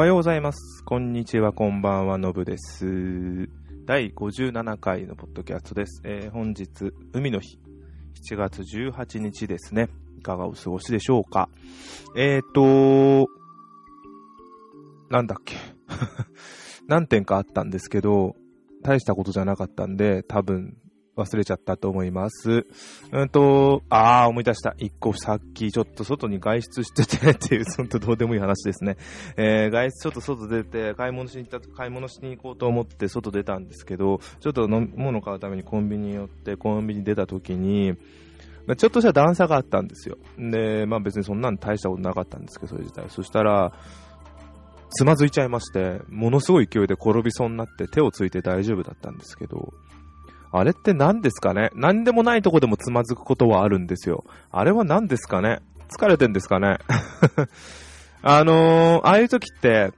おはようございます。こんにちは、こんばんは、のぶです。第57回のポッドキャストです。えー本日、海の日、7月18日ですね。いかがお過ごしでしょうか。えーと、なんだっけ。何点かあったんですけど、大したことじゃなかったんで、多分、忘れちゃったと思います。うんと、あー、思い出した。一個さっきちょっと外に外出しててっていう、ほんとどうでもいい話ですね。えー、外出ちょっと外出て、買い物しに行った、買い物しに行こうと思って外出たんですけど、ちょっと飲み物買うためにコンビニに寄って、コンビニ出た時に、まあちょっとした段差があったんですよ。で、まあ別にそんなん大したことなかったんですけど、それ自体。そしたら、つまずいちゃいまして、ものすごい勢いで転びそうになって手をついて大丈夫だったんですけど、あれって何ですかね？何でもないとこでもつまずくことはあるんですよ。あれは何ですかね？疲れてんですかね？あのー、ああいう時って、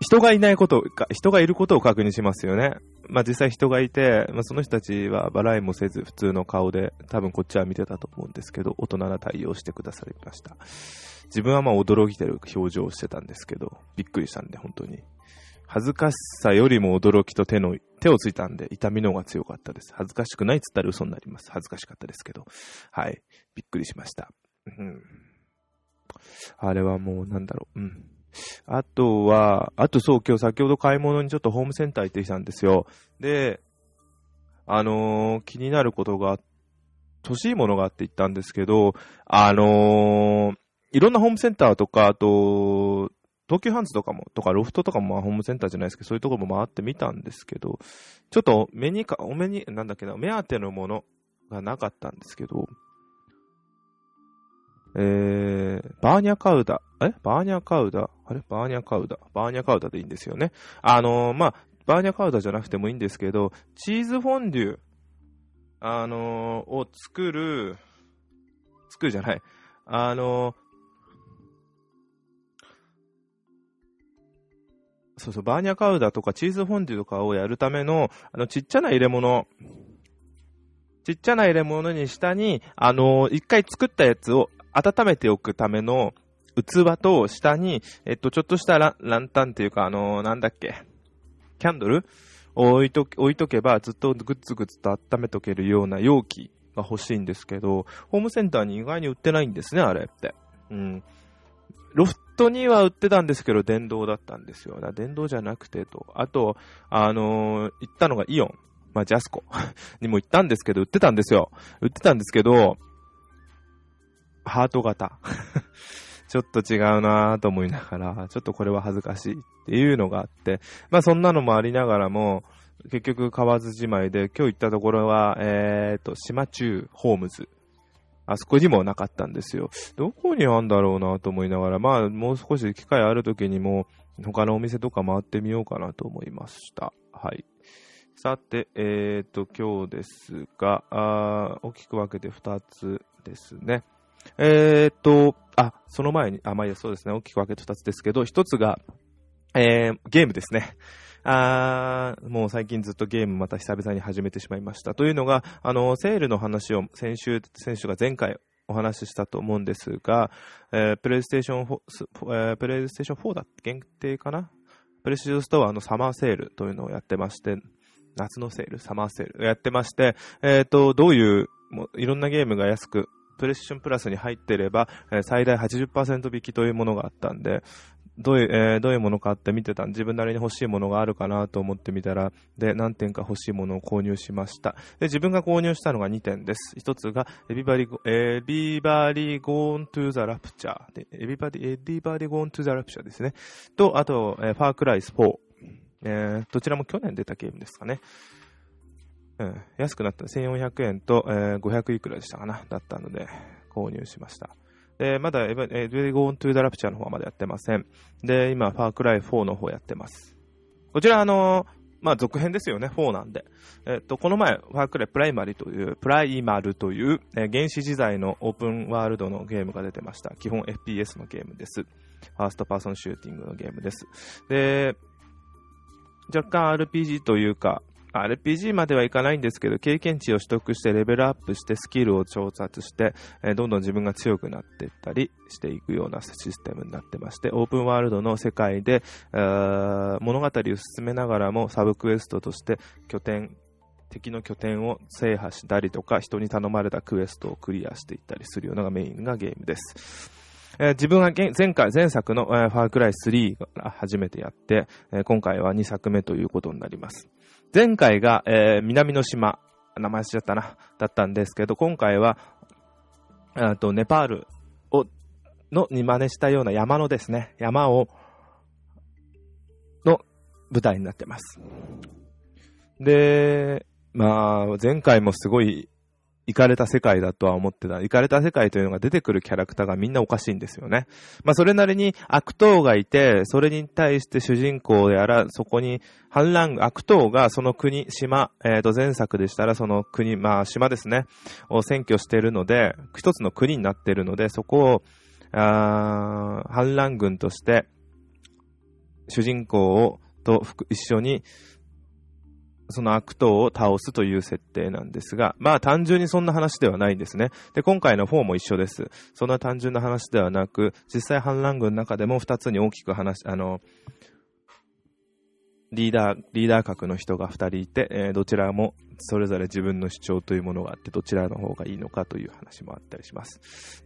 人がいないこと、人がいることを確認しますよね。まあ実際人がいて、まあその人たちは笑いもせず普通の顔で多分こっちは見てたと思うんですけど、大人な対応してくださりました。自分はまあ驚いてる表情をしてたんですけど、びっくりしたんで本当に。恥ずかしさよりも驚きと手の、手をついたんで痛みの方が強かったです。恥ずかしくないっつったら嘘になります。恥ずかしかったですけど。はい。びっくりしました。うん。あれはもうなんだろう。うん。あとは、あとそう、今日先ほど買い物にちょっとホームセンター行ってきたんですよ。で、あのー気になることが、欲しいものがあって行ったんですけど、あのーいろんなホームセンターとか、あと、東急ハンズとかも、とかロフトとかもまあホームセンターじゃないですけど、そういうところも回ってみたんですけど、ちょっと目にか、お目に、なんだっけな、目当てのものがなかったんですけど、えー、バーニャカウダ。え？バーニャカウダ？あれ？バーニャカウダ？バーニャカウダでいいんですよね。あのーまあ、バーニャカウダじゃなくてもいいんですけど、チーズフォンデュ、あのーを作る、作るじゃない。あのーそうそう、バーニャカウダとかチーズフォンデュとかをやるための、あの、ちっちゃな入れ物、ちっちゃな入れ物に下に、あのー一回作ったやつを温めておくための器と下に、えっと、ちょっとしたランタンっていうか、あのーなんだっけ、キャンドル？を置いと、置いとけばずっとグッズグッズと温めとけるような容器が欲しいんですけど、ホームセンターに意外に売ってないんですね、あれって。うん。ロフトには売ってたんですけど、電動だったんですよ。だから電動じゃなくてと。あと、あのー行ったのがイオン。まあ、ジャスコ にも行ったんですけど、売ってたんですよ。売ってたんですけど、ハート型。ちょっと違うなぁと思いながら、ちょっとこれは恥ずかしいっていうのがあって、まあそんなのもありながらも、結局買わずじまいで、今日行ったところは、えーと、島中ホームズ。あそこにもなかったんですよ。どこにあんだろうなと思いながら、まあもう少し機会ある時にも、他のお店とか回ってみようかなと思いました。はい。さて、えーと、今日ですが、あー大きく分けて2つですね。えーと、あ、その前に、あ、まあいいや、そうですね。大きく分けて2つですけど、1つが、えー、ゲームですね。あーもう最近ずっとゲームまた久々に始めてしまいました。というのが、あの、セールの話を先週、先週が前回お話ししたと思うんですが、えープレイステーション4、えープレイステーション4だ限定かな？プレイステーストアのサマーセールというのをやってまして、夏のセール、サマーセールやってまして、えっ、と、どういう、もういろんなゲームが安く、プレイスションプラスに入っていれば、えー最大80%引きというものがあったんで、どういう、えーどういうものかって見てた自分なりに欲しいものがあるかなと思ってみたら、で、何点か欲しいものを購入しました。で、自分が購入したのが2点です。1つが、エビバリゴ、エビバリゴーントゥーザラプチャー。で、エビバリ、エビバリゴーントゥーザラプチャーですね。と、あと、えーファークライス4。えーどちらも去年出たゲームですかね。うん、安くなった。1400円と、えー500いくらでしたかな。だったので、購入しました。で、まだ Every、えー、 body's Gone to the Rapture の方はまだやってません。で、今、 Far Cry 4の方やってます。こちら、あのーまあ、続編ですよね、4なんで。えっと、この前、 Far Cry Primary という、 Primal という、えー原始時代のオープンワールドのゲームが出てました。基本 FPS のゲームです。 First Person Shooting のゲームです。で、若干 RPG というか、RPG まではいかないんですけど、経験値を取得してレベルアップしてスキルを調達して、え、どんどん自分が強くなっていったりしていくようなシステムになってまして、オープンワールドの世界で、物語を進めながらもサブクエストとして拠点、敵の拠点を制覇したりとか、人に頼まれたクエストをクリアしていったりするようなのがメインがゲームです。えー、自分は前回、前作の、えー、ファークライ3が初めてやって、えー、今回は2作目ということになります。前回が、えー、南の島、名前しちゃったな、だったんですけど、今回は、あと、ネパールを、の、に真似したような山のですね、山を、の舞台になってます。で、まあ、前回もすごい行かれた世界だとは思ってた。行かれた世界というのが出てくるキャラクターがみんなおかしいんですよね。まあそれなりに悪党がいて、それに対して主人公やら、そこに反乱、悪党がその国、島、えっ、ー、と前作でしたらその国、まあ島ですね、を占拠しているので、一つの国になっているので、そこを、あ反乱軍として、主人公を、と一緒にその悪党を倒すという設定なんですが、まあ単純にそんな話ではないんですね。で、今回の4も一緒です。そんな単純な話ではなく、実際反乱軍の中でも2つに大きく話、あの、リーダー、リーダー格の人が2人いて、えー、どちらもそれぞれ自分の主張というものがあって、どちらの方がいいのかという話もあったりします。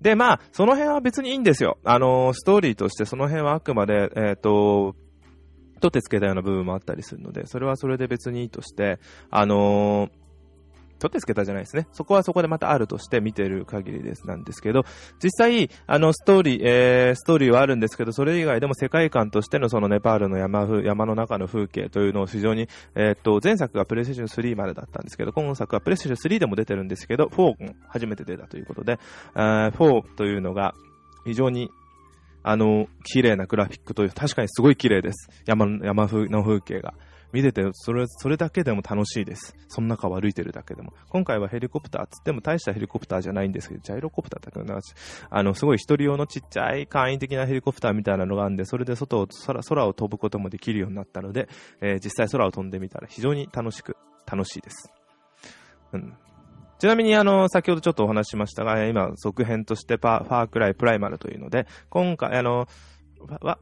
で、まあ、その辺は別にいいんですよ。あの、ストーリーとしてその辺はあくまで、えっ、ー、と、と手つけたような部分もあったりするので、それはそれで別にいいとして、あのー、と手つけたじゃないですね。そこはそこでまたあるとして見てる限りですなんですけど、実際、あの、ストーリー、えー、ストーリーはあるんですけど、それ以外でも世界観としてのそのネパールの山山の中の風景というのを非常に、えー、っと、前作がプレイステーション3までだったんですけど、今作はプレイステーション3でも出てるんですけど、4も初めて出たということで、えー4というのが非常にあの、綺麗なグラフィックという、確かにすごい綺麗です。山、山風の風景が。見てて、それ、それだけでも楽しいです。その中を歩いてるだけでも。今回はヘリコプターつっても大したヘリコプターじゃないんですけど、ジャイロコプターだったかな。あの、すごい一人用のちっちゃい簡易的なヘリコプターみたいなのがあるんで、それで外を、空、空を飛ぶこともできるようになったので、えー、実際空を飛んでみたら非常に楽しく、楽しいです。うん。ちなみに、あの、先ほどちょっとお話ししましたが、今、続編としてパ、ファークライプライマルというので、今回、あの、ファ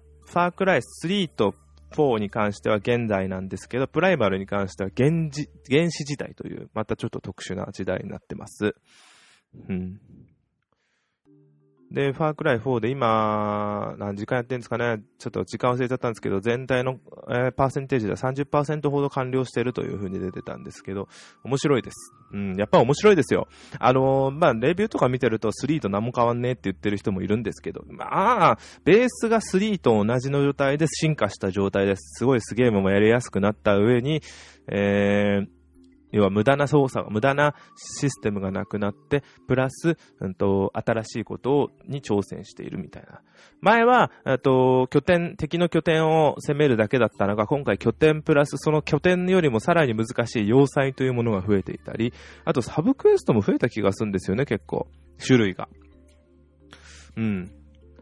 ークライ3と4に関しては現代なんですけど、プライマルに関しては原原始時代という、またちょっと特殊な時代になってます。うん。で、ファークライ4で今、何時間やってるんですかね？ちょっと時間忘れちゃったんですけど、全体の、えー、パーセンテージでは30%ほど完了してるという風に出てたんですけど、面白いです。うん、やっぱ面白いですよ。あのー、まあ、レビューとか見てると3と何も変わんねえって言ってる人もいるんですけど、まあ、ベースが3と同じの状態で進化した状態です。すごいすゲームもやりやすくなった上に、えー、要は無駄な操作、無駄なシステムがなくなって、プラス、うんと、新しいことに挑戦しているみたいな。前は、と、拠点、敵の拠点を攻めるだけだったのが、今回拠点プラスその拠点よりもさらに難しい要塞というものが増えていたり、あとサブクエストも増えた気がするんですよね、結構。種類が。うん。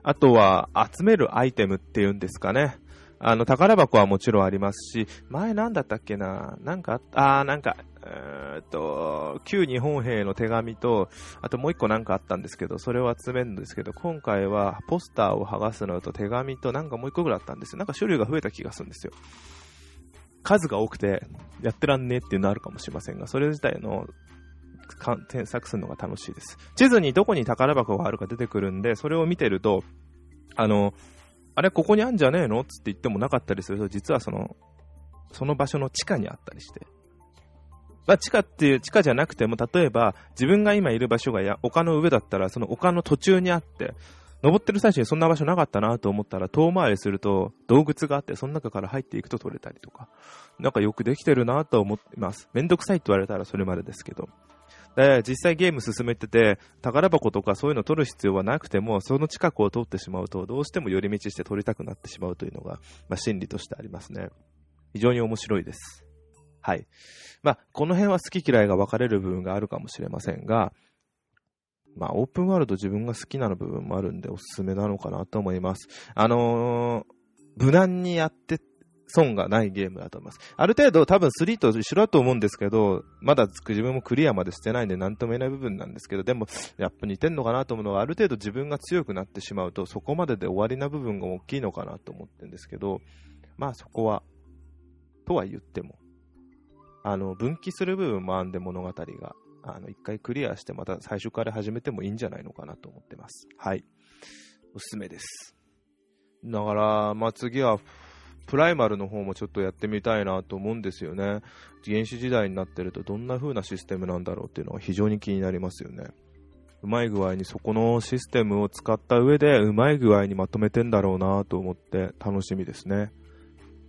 あとは、集めるアイテムっていうんですかね。あの、宝箱はもちろんありますし、前なんだったっけな？なんか、あー、なんか、えー、っと、旧日本兵の手紙と、あともう一個なんかあったんですけど、それを集めるんですけど、今回はポスターを剥がすのと手紙となんかもう一個ぐらいあったんですよ。なんか種類が増えた気がするんですよ。数が多くて、やってらんねえっていうのあるかもしれませんが、それ自体の添削するのが楽しいです。地図にどこに宝箱があるか出てくるんで、それを見てると、あの、あれ、ここにあんじゃねえの？つって言ってもなかったりすると、実はその、その場所の地下にあったりして。まあ、地下っていう、地下じゃなくても、例えば、自分が今いる場所がや丘の上だったら、その丘の途中にあって、登ってる最中にそんな場所なかったなと思ったら、遠回りすると洞窟があって、その中から入っていくと取れたりとか、なんかよくできてるなと思ってます。めんどくさいって言われたらそれまでですけど。で、実際ゲーム進めてて、宝箱とかそういうの取る必要はなくても、その近くを通ってしまうと、どうしても寄り道して取りたくなってしまうというのが、まあ、心理としてありますね。非常に面白いです。はい。まあ、この辺は好き嫌いが分かれる部分があるかもしれませんが、まあ、オープンワールド自分が好きなの部分もあるんで、おすすめなのかなと思います。あのー、無難にやって損がないゲームだと思います。ある程度多分3と一緒だと思うんですけど、まだ自分もクリアまでしてないんで何とも言えない部分なんですけど、でもやっぱ似てんのかなと思うのはある程度自分が強くなってしまうとそこまでで終わりな部分が大きいのかなと思ってるんですけど、まあそこは、とは言っても、あの、分岐する部分もあんで物語が、あの、一回クリアしてまた最初から始めてもいいんじゃないのかなと思ってます。はい。おすすめです。だから、まあ、次は、プライマルの方もちょっとやってみたいなと思うんですよね。原始時代になってるとどんな風なシステムなんだろうっていうのは非常に気になりますよね。うまい具合にそこのシステムを使った上でうまい具合にまとめてんだろうなと思って楽しみですね。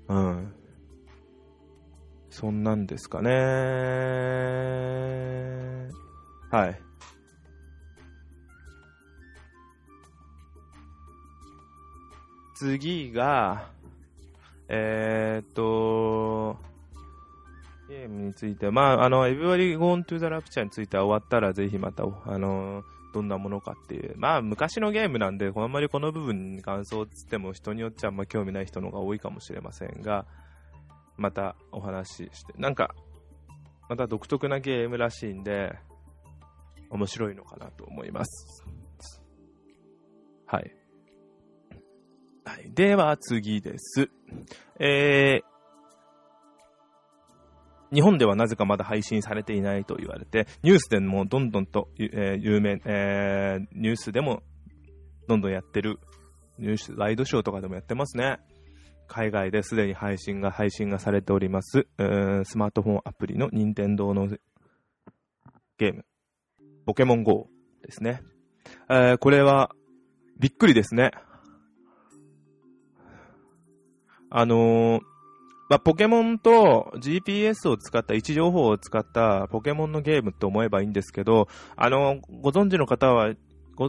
うん。そんなんですかね。はい。次が、えー、っと、ゲームについて、まあ、あの、Everybody Gone to the Rapture については終わったらぜひまた、あの、どんなものかっていう。まあ、昔のゲームなんで、あんまりこの部分に感想つっても人によっちゃあんま興味ない人の方が多いかもしれませんが、またお話しして、なんか、また独特なゲームらしいんで、面白いのかなと思います。はい。はい。では次です。えー、日本ではなぜかまだ配信されていないと言われて、ニュースでもどんどんと、えー、有名、えー、ニュースでもどんどんやってる、ニュース、ライドショーとかでもやってますね。海外ですでに配信が、配信がされております、スマートフォンアプリの任天堂のゲーム、ポケモン GO ですね。えー、これは、びっくりですね。あのー、まあ、ポケモンと GPS を使った位置情報を使ったポケモンのゲームって思えばいいんですけど、あのー、ご存知の方は、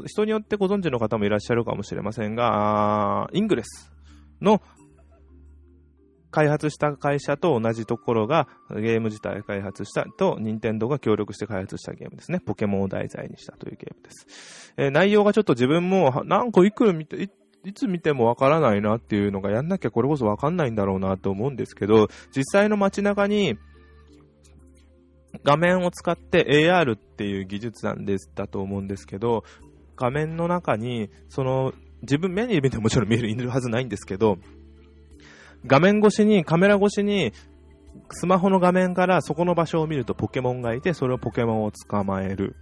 人によってご存知の方もいらっしゃるかもしれませんが、イングレスの開発した会社と同じところがゲーム自体開発したと、任天堂が協力して開発したゲームですね。ポケモンを題材にしたというゲームです。えー、内容がちょっと自分も何個いくら見て、いつ見てもわからないなっていうのがやんなきゃこれこそわかんないんだろうなと思うんですけど、実際の街中に画面を使って AR っていう技術なんです、だと思うんですけど、画面の中に、その、自分目に見てもちろん見える、いるはずないんですけど、画面越しに、カメラ越しに、スマホの画面からそこの場所を見るとポケモンがいて、それをポケモンを捕まえる。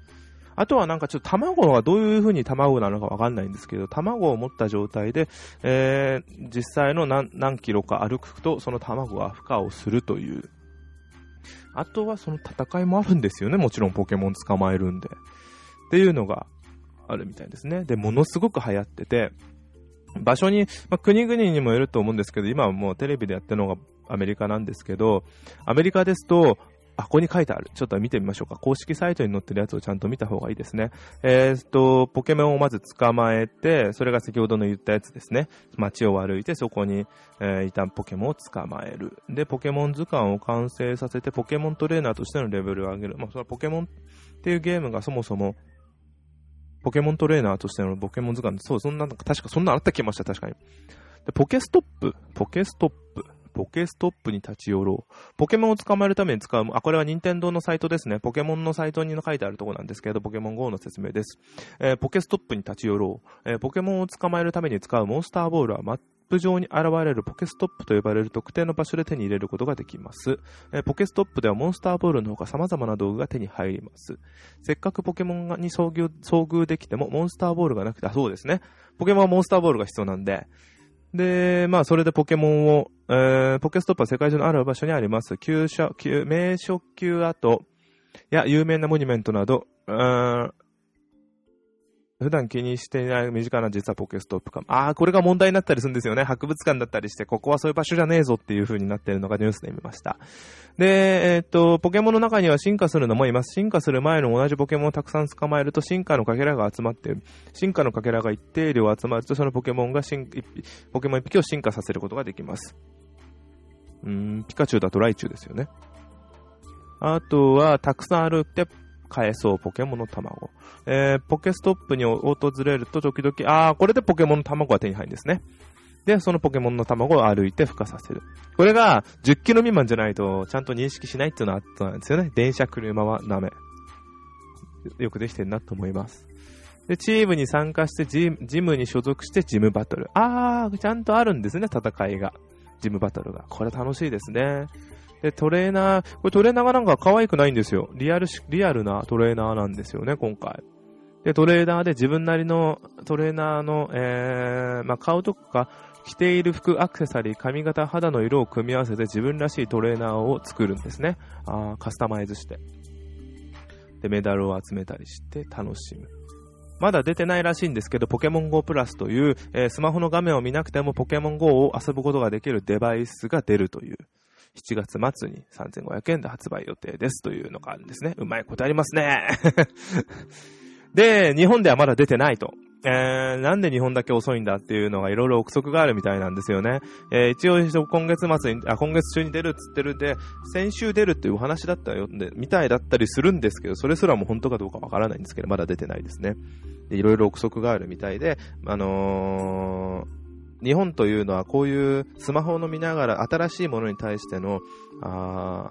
あとはなんかちょっと卵はどういう風に卵なのかわかんないんですけど、卵を持った状態で、えー、実際の何何キロか歩くと、その卵が孵化をするという。あとはその戦いもあるんですよね。もちろんポケモン捕まえるんで。っていうのがあるみたいですね。で、ものすごく流行ってて、場所に、まあ、国々にもよると思うんですけど、今はもうテレビでやってるのがアメリカなんですけど、アメリカですと、あ、ここに書いてある。ちょっと見てみましょうか。公式サイトに載ってるやつをちゃんと見た方がいいですね。えー、っと、ポケモンをまず捕まえて、それが先ほどの言ったやつですね。街を歩いて、そこに、えー、いたポケモンを捕まえる。で、ポケモン図鑑を完成させて、ポケモントレーナーとしてのレベルを上げる。まあ、そのポケモンっていうゲームがそもそも、ポケモントレーナーとしてのポケモン図鑑、そう、そんな、確かそんなあった気しました、確かに。で、ポケストップ、ポケストップ。ポケストップに立ち寄ろう。ポケモンを捕まえるために使う、あ、これは任天堂のサイトですね。ポケモンのサイトに書いてあるところなんですけど、ポケモン GO の説明です。えー、ポケストップに立ち寄ろう。えー、ポケモンを捕まえるために使うモンスターボールはマップ上に現れるポケストップと呼ばれる特定の場所で手に入れることができます。えー、ポケストップではモンスターボールのほか様々な道具が手に入ります。せっかくポケモンに遭遇遭遇できてもモンスターボールがなくて、あ、そうですね。ポケモンはモンスターボールが必要なんで、で、まあ、それでポケモンを、えー、ポケストップは世界中のある場所にあります。旧社、旧、名所級跡や有名なモニュメントなど、普段気にしていない身近な実はポケストップか。ああ、これが問題になったりするんですよね。博物館だったりして、ここはそういう場所じゃねえぞっていう風になってるのがニュースで見ました。で、えー、っと、ポケモンの中には進化するのもいます。進化する前の同じポケモンをたくさん捕まえると進化のかけらが集まって、進化のかけらが一定量集まると、そのポケモンが進、ポケモン一匹を進化させることができます。うん、ピカチュウだとライチュウですよね。あとは、たくさんあるって返そうポケモンの卵。えー、ポケストップに訪れると時々、あー、これでポケモンの卵が手に入るんですね。で、そのポケモンの卵を歩いて孵化させる。これが10キロ未満じゃないとちゃんと認識しないっていうのはあったんですよね。電車、車はダメ。よくできてるなと思います。で、チームに参加してジ、ジムに所属してジムバトル。あー、ちゃんとあるんですね、戦いが。ジムバトルが。これ楽しいですね。で、トレーナー、これトレーナーがなんか可愛くないんですよ。リアルリアルなトレーナーなんですよね、今回。で、トレーナーで自分なりのトレーナーの、えー、まあ、顔とか、着ている服、アクセサリー、髪型、肌の色を組み合わせて自分らしいトレーナーを作るんですね。あカスタマイズして。で、メダルを集めたりして楽しむ。まだ出てないらしいんですけど、ポケモン GO プラスという、えー、スマホの画面を見なくてもポケモン GO を遊ぶことができるデバイスが出るという、7月末に3500円で発売予定ですというのがあるんですね。うまいことありますね。で、日本ではまだ出てないと。えー、なんで日本だけ遅いんだっていうのがいろいろ憶測があるみたいなんですよね。えー、一応今月末に、あ、今月中に出るっつってるで、先週出るっていうお話だったよ、で、みたいだったりするんですけど、それすらも本当かどうかわからないんですけど、まだ出てないですね。いろいろ憶測があるみたいで、あのー日本というのはこういうスマホを見ながら新しいものに対しての、あ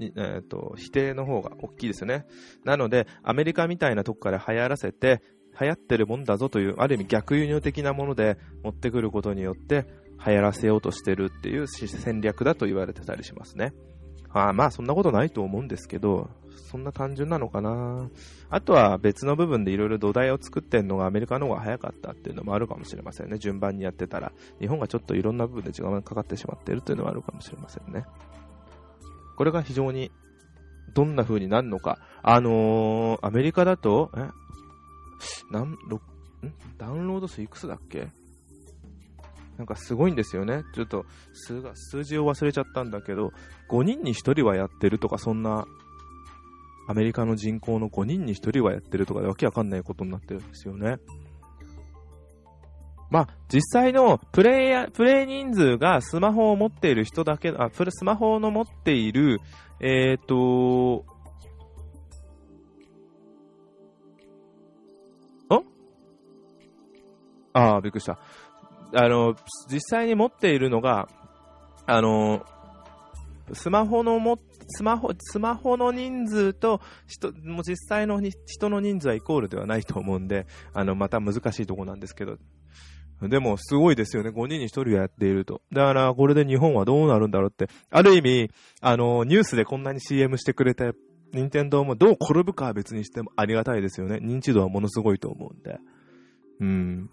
えーと、否定の方が大きいですよね。なので、アメリカみたいなとこから流行らせて、流行ってるもんだぞという、ある意味逆輸入的なもので持ってくることによって流行らせようとしてるっていう戦略だと言われてたりしますね。あまあそんなことないと思うんですけど、そんな単純なのかな。あとは別の部分でいろいろ土台を作ってるのがアメリカの方が早かったっていうのもあるかもしれませんね。順番にやってたら。日本がちょっといろんな部分で時間がかかってしまっているというのはあるかもしれませんね。これが非常にどんな風になるのか。あのー、アメリカだと、え？なん、ん？ダウンロード数いくつだっけ？なんかすごいんですよね。ちょっと数が、数字を忘れちゃったんだけど、5人に1人はやってるとか、そんな、アメリカの人口の5人に1人はやってるとかでわけわかんないことになってるんですよね。まあ、実際のプレイヤー、プレイ人数がスマホを持っている人だけ、あ、それスマホの持っている、えっ、ー、と、あ？あ、びっくりした。あの、実際に持っているのが、あの、スマホのも、スマホ、スマホの人数と、人、もう実際の人の人数はイコールではないと思うんで、あの、また難しいとこなんですけど。でも、すごいですよね。5人に1人はやっていると。だから、これで日本はどうなるんだろうって。ある意味、あの、ニュースでこんなに CM してくれて、任天堂もどう転ぶかは別にしてもありがたいですよね。認知度はものすごいと思うんで。うん。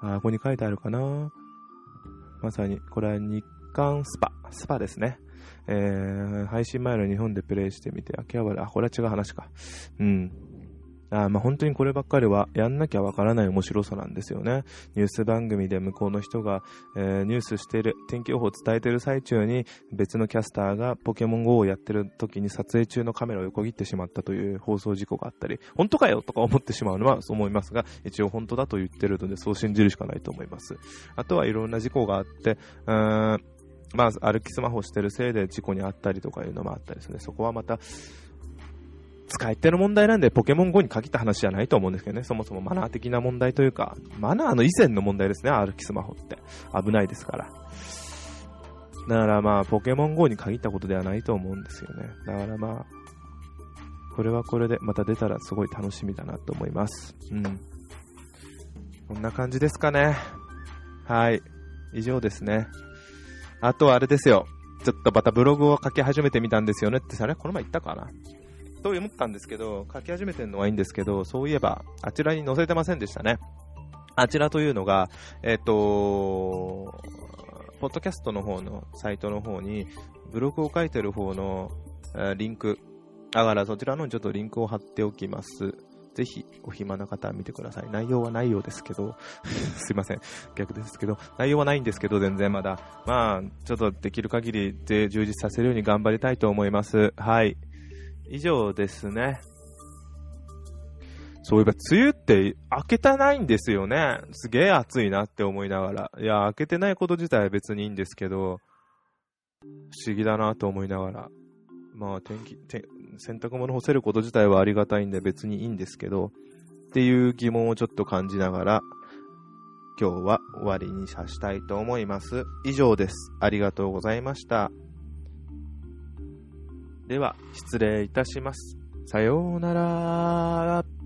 あ、ここに書いてあるかな？まさに、これは日刊SPA。スパですね。えー、配信前の日本でプレイしてみて、秋葉原、あ、これは違う話か。うん。あまあ、本当にこればっかりはやんなきゃわからない面白さなんですよね。ニュース番組で向こうの人が、えー、ニュースしてる、天気予報を伝えてる最中に別のキャスターがポケモン GO をやってる時に撮影中のカメラを横切ってしまったという放送事故があったり、本当かよとか思ってしまうのはそう思いますが、一応本当だと言ってるのでそう信じるしかないと思います。あとはいろんな事故があって、うーんまあ、歩きスマホしてるせいで事故にあったりとかいうのもあったりですね。そこはまた、使い手の問題なんで、ポケモン GO に限った話じゃないと思うんですけどね。そもそもマナー的な問題というか、マナーの以前の問題ですね、歩きスマホって。危ないですから。だからまあ、ポケモン GO に限ったことではないと思うんですよね。だからまあ、これはこれでまた出たらすごい楽しみだなと思います。うん。こんな感じですかね。はい。以上ですね。あとはあれですよ。ちょっとまたブログを書き始めてみたんですよねって、あれこの前言ったかな？と思ったんですけど、書き始めてるのはいいんですけど、そういえば、あちらに載せてませんでしたね。あちらというのが、えっ、ー、と、ポッドキャストの方のサイトの方に、ブログを書いてる方の、えー、リンク、だからそちらのちょっとリンクを貼っておきます。ぜひ、お暇な方は見てください。内容はないようですけど、すいません。逆ですけど、内容はないんですけど、全然まだ。まあ、ちょっとできる限りで充実させるように頑張りたいと思います。はい。以上ですね。そういえば、梅雨って明けたないんですよね。すげえ暑いなって思いながら。いや、明けてないこと自体は別にいいんですけど、不思議だなと思いながら。まあ、天気、て洗濯物干せること自体はありがたいんで別にいいんですけど、っていう疑問をちょっと感じながら、今日は終わりにさしたいと思います。以上です。ありがとうございました。では、失礼いたします。さようなら。